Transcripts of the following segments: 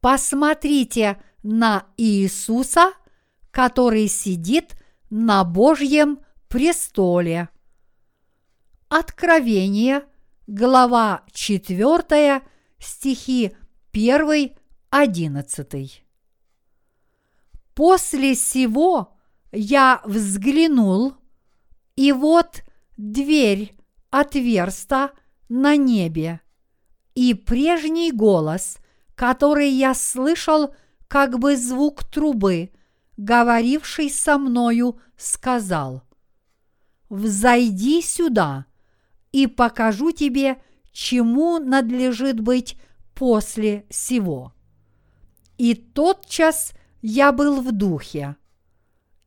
посмотрите на Иисуса, который сидит на Божьем престоле. Откровение, глава 4, стихи 1, 11. После сего я взглянул, и вот дверь отверста на небе, и прежний голос, который я слышал, как бы звук трубы, говоривший со мною, сказал, «Взойди сюда, и покажу тебе, чему надлежит быть после сего». И тотчас я был в духе.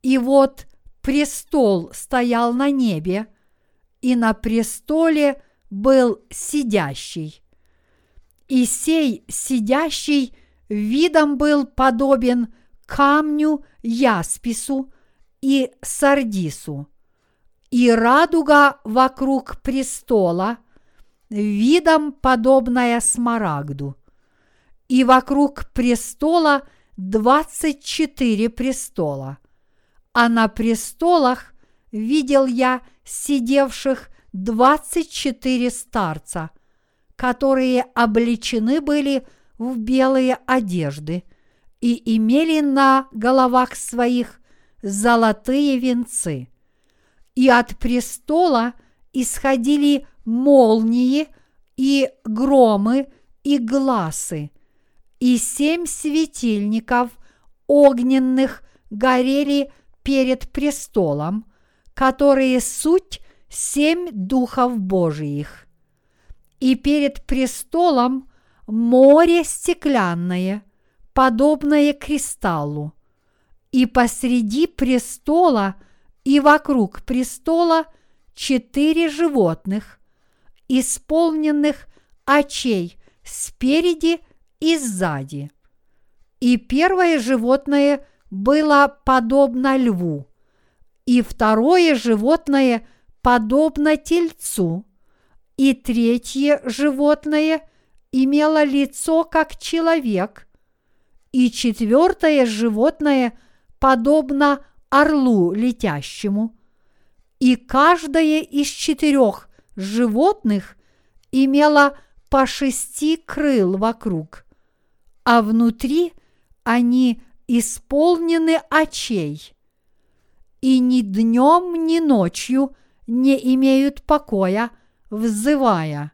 И вот престол стоял на небе, и на престоле был сидящий. И сей сидящий видом был подобен камню яспису и сардису. И радуга вокруг престола видом подобная смарагду. И вокруг престола – двадцать четыре престола, а на престолах видел я сидевших двадцать четыре старца, которые облечены были в белые одежды и имели на головах своих золотые венцы. И от престола исходили молнии и громы и глазы – и семь светильников огненных горели перед престолом, которые суть семь духов Божиих. И перед престолом море стеклянное, подобное кристаллу, и посреди престола и вокруг престола четыре животных, исполненных очей спереди и сзади. И первое животное было подобно льву, и второе животное подобно тельцу, и третье животное имело лицо как человек, и четвертое животное подобно орлу летящему, и каждое из четырех животных имело по шести крыл вокруг – а внутри они исполнены очей, и ни днем, ни ночью не имеют покоя, взывая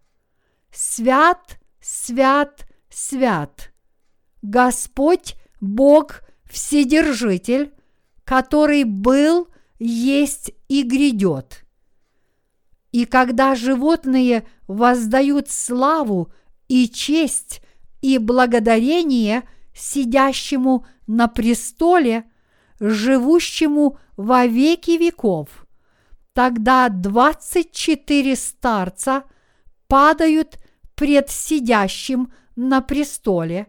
«Свят, свят, свят! Господь Бог Вседержитель, который был, есть и грядет». И когда животные воздают славу и честь и благодарение сидящему на престоле, живущему во веки веков. Тогда двадцать четыре старца падают пред сидящим на престоле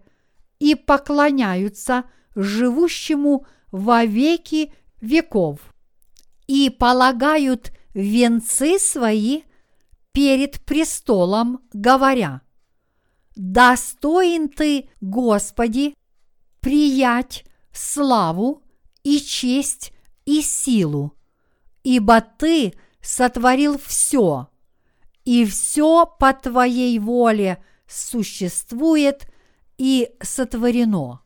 и поклоняются живущему во веки веков и полагают венцы свои перед престолом, говоря – достоин ты, Господи, приять славу и честь и силу, ибо ты сотворил все, и все по твоей воле существует и сотворено.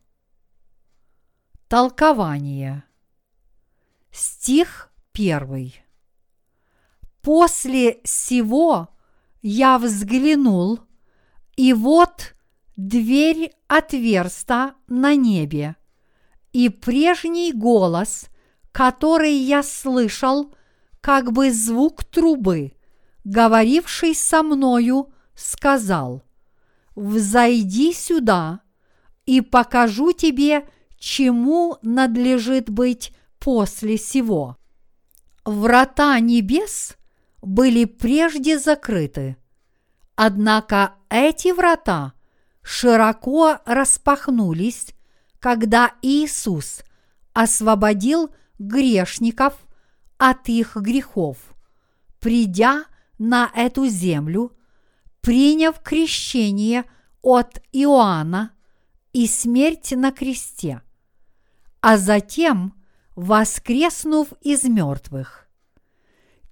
Толкование. Стих первый. После сего я взглянул – и вот дверь отверста на небе, и прежний голос, который я слышал, как бы звук трубы, говоривший со мною, сказал, «Взойди сюда, и покажу тебе, чему надлежит быть после сего». Врата небес были прежде закрыты – Однако эти врата широко распахнулись, когда Иисус освободил грешников от их грехов, придя на эту землю, приняв крещение от Иоанна и смерть на кресте, а затем воскреснув из мертвых.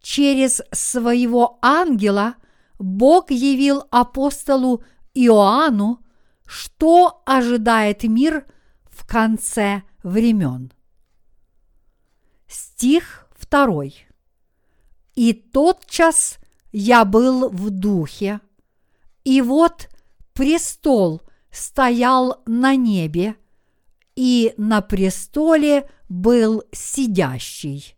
Через своего ангела Бог явил апостолу Иоанну, что ожидает мир в конце времен. Стих второй. И тотчас я был в духе, и вот престол стоял на небе, и на престоле был сидящий.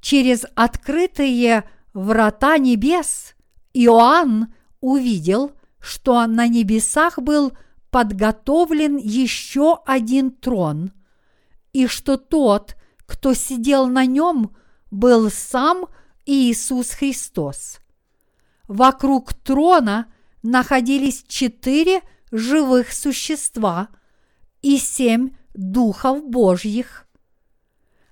Через открытые врата небес Иоанн увидел, что на небесах был подготовлен еще один трон, и что тот, кто сидел на нем, был сам Иисус Христос. Вокруг трона находились четыре живых существа и семь духов Божьих.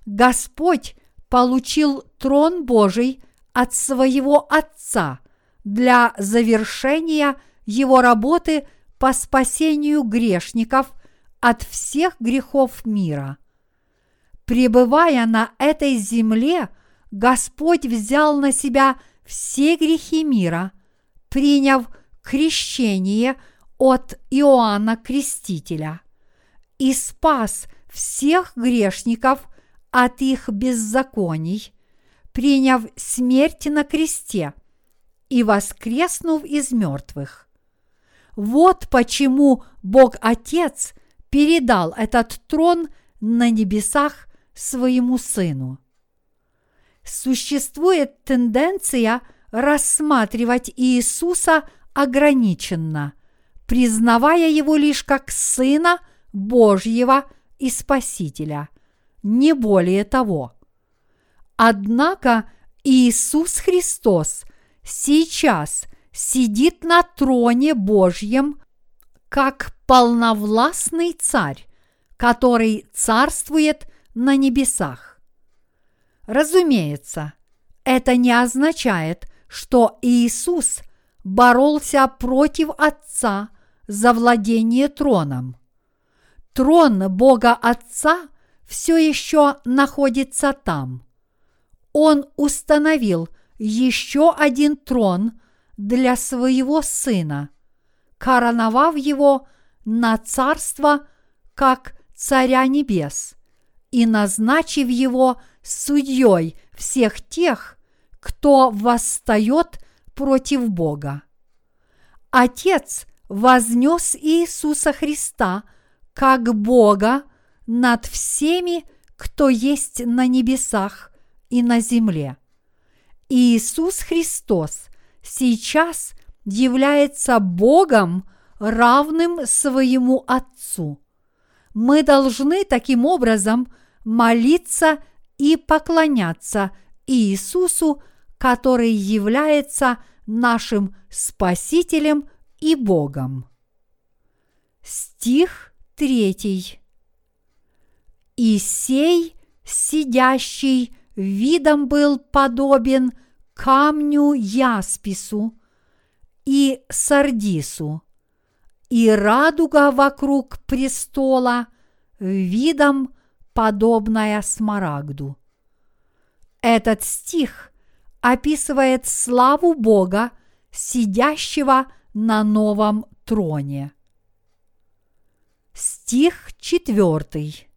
Господь получил трон Божий от своего Отца для завершения его работы по спасению грешников от всех грехов мира. Пребывая на этой земле, Господь взял на себя все грехи мира, приняв крещение от Иоанна Крестителя и спас всех грешников от их беззаконий, приняв смерть на кресте и воскреснув из мертвых. Вот почему Бог Отец передал этот трон на небесах своему Сыну. Существует тенденция рассматривать Иисуса ограниченно, признавая его лишь как Сына Божьего и Спасителя, не более того. Однако Иисус Христос сейчас сидит на троне Божьем как полновластный царь, который царствует на небесах. Разумеется, это не означает, что Иисус боролся против Отца за владение троном. Трон Бога Отца все еще находится там. Он установил еще один трон для своего Сына, короновав его на царство как Царя Небес и назначив его судьей всех тех, кто восстает против Бога. Отец вознес Иисуса Христа как Бога над всеми, кто есть на небесах и на земле. Иисус Христос сейчас является Богом, равным своему Отцу. Мы должны таким образом молиться и поклоняться Иисусу, который является нашим Спасителем и Богом. Стих третий. И сей, сидящий видом был подобен камню яспису и сардису, и радуга вокруг престола видом подобная смарагду. Этот стих описывает славу Бога, сидящего на новом троне. Стих четвертый.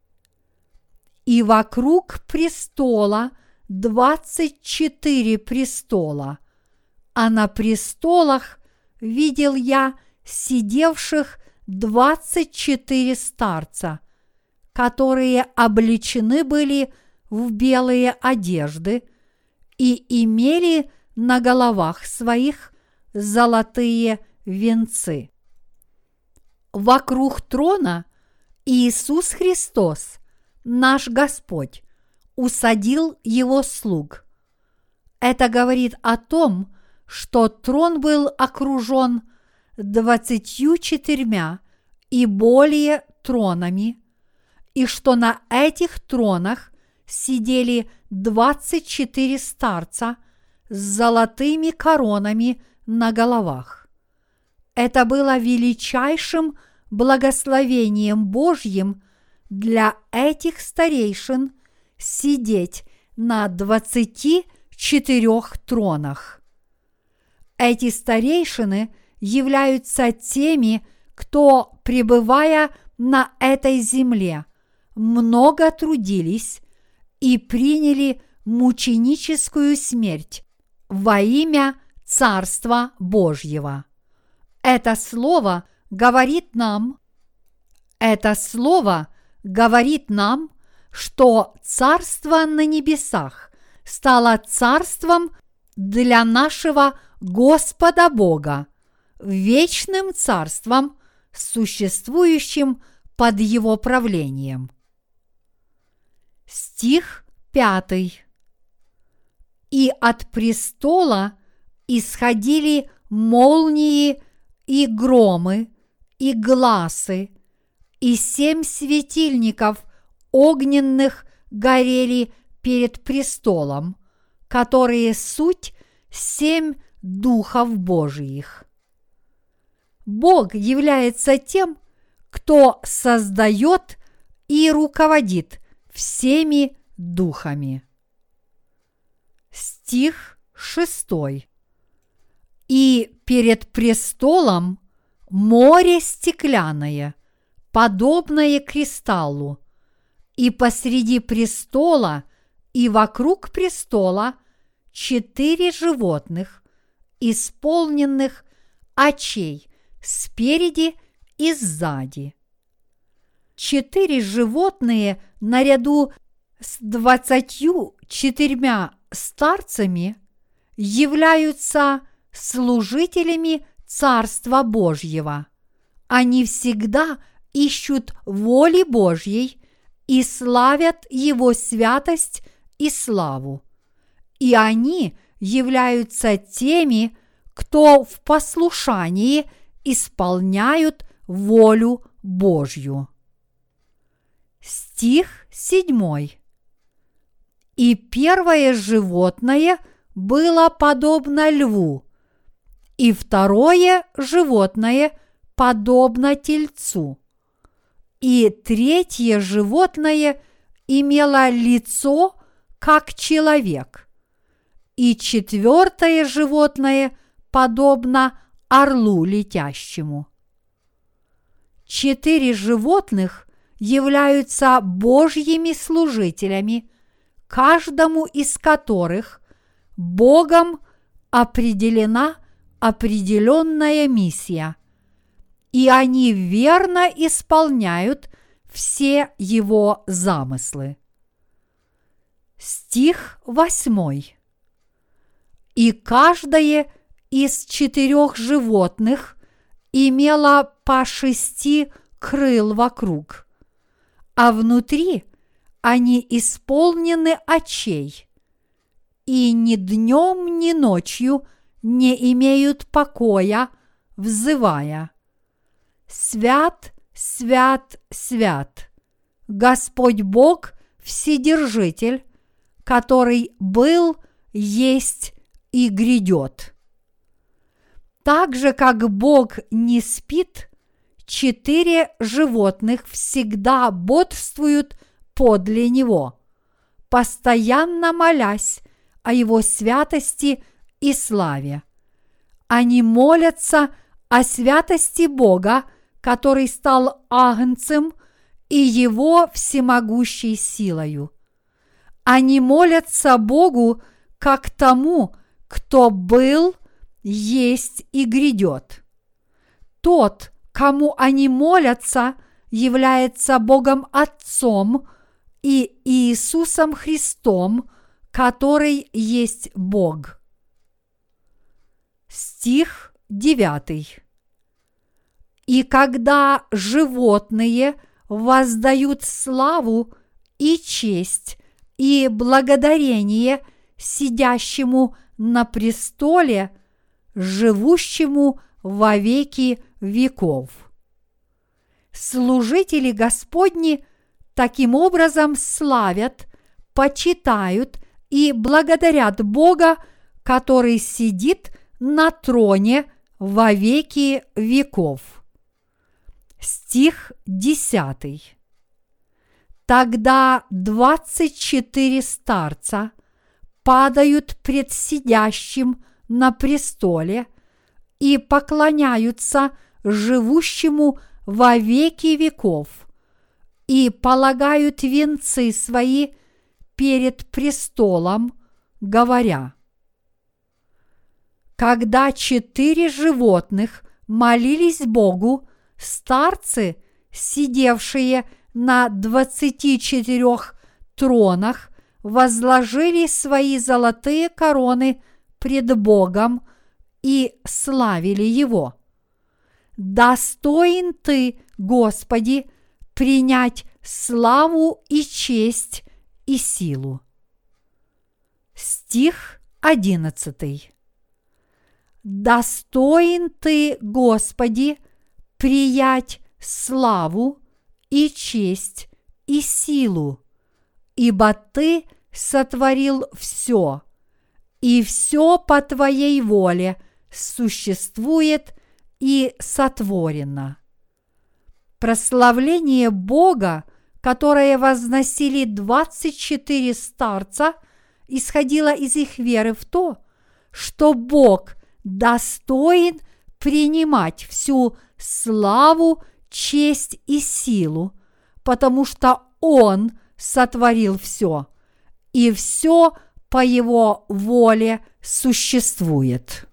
И вокруг престола двадцать четыре престола, а на престолах видел я сидевших двадцать четыре старца, которые облечены были в белые одежды и имели на головах своих золотые венцы. Вокруг трона Иисус Христос, наш Господь, усадил его слуг. Это говорит о том, что трон был окружен двадцатью четырьмя и более тронами, и что на этих тронах сидели двадцать четыре старца с золотыми коронами на головах. Это было величайшим благословением Божьим для этих старейшин сидеть на двадцати четырех тронах. Эти старейшины являются теми, кто, пребывая на этой земле, много трудились и приняли мученическую смерть во имя Царства Божьего. Это слово говорит нам, это слово говорит нам, что Царство на небесах стало царством для нашего Господа Бога, вечным царством, существующим под Его правлением. Стих пятый. И от престола исходили молнии и громы, и глазы, и семь светильников огненных горели перед престолом, которые суть семь духов Божиих. Бог является тем, кто создает и руководит всеми духами. Стих шестой. И перед престолом море стеклянное, подобное кристаллу, и посреди престола и вокруг престола четыре животных, исполненных очей спереди и сзади. Четыре животные наряду с двадцатью четырьмя старцами являются служителями Царства Божьего. Они всегда ищут воли Божьей и славят Его святость и славу. И они являются теми, кто в послушании исполняют волю Божью. Стих седьмой. И первое животное было подобно льву, и второе животное подобно тельцу, и третье животное имело лицо, как человек, и четвертое животное подобно орлу летящему. Четыре животных являются Божьими служителями, каждому из которых Богом определена определенная миссия, и они верно исполняют все его замыслы. Стих восьмой. И каждое из четырех животных имело по шести крыл вокруг, а внутри они исполнены очей, и ни днем, ни ночью не имеют покоя, взывая «Свят, свят, свят, Господь Бог Вседержитель, который был, есть и грядет». Так же, как Бог не спит, четыре животных всегда бодрствуют подле Него, постоянно молясь о Его святости и славе. Они молятся о святости Бога, который стал агнцем и Его всемогущей силою. Они молятся Богу как тому, кто был, есть и грядет. Тот, кому они молятся, является Богом Отцом и Иисусом Христом, который есть Бог. Стих 9. И когда животные воздают славу и честь и благодарение сидящему на престоле – живущему во веки веков. Служители Господни таким образом славят, почитают и благодарят Бога, который сидит на троне во веки веков. Стих 10. Тогда двадцать четыре старца падают пред сидящим на престоле и поклоняются живущему во веки веков и полагают венцы свои перед престолом, говоря, когда четыре животных молились Богу, старцы, сидевшие на двадцати четырех тронах, возложили свои золотые короны пред Богом и славили Его. Достоин Ты, Господи, принять славу и честь и силу. Стих одиннадцатый. Достоин Ты, Господи, приять славу и честь и силу, ибо Ты сотворил все, и все по Твоей воле существует и сотворено. Прославление Бога, которое возносили 24 старца, исходило из их веры в то, что Бог достоин принимать всю славу, честь и силу, потому что Он сотворил все, и все по Его воле существует.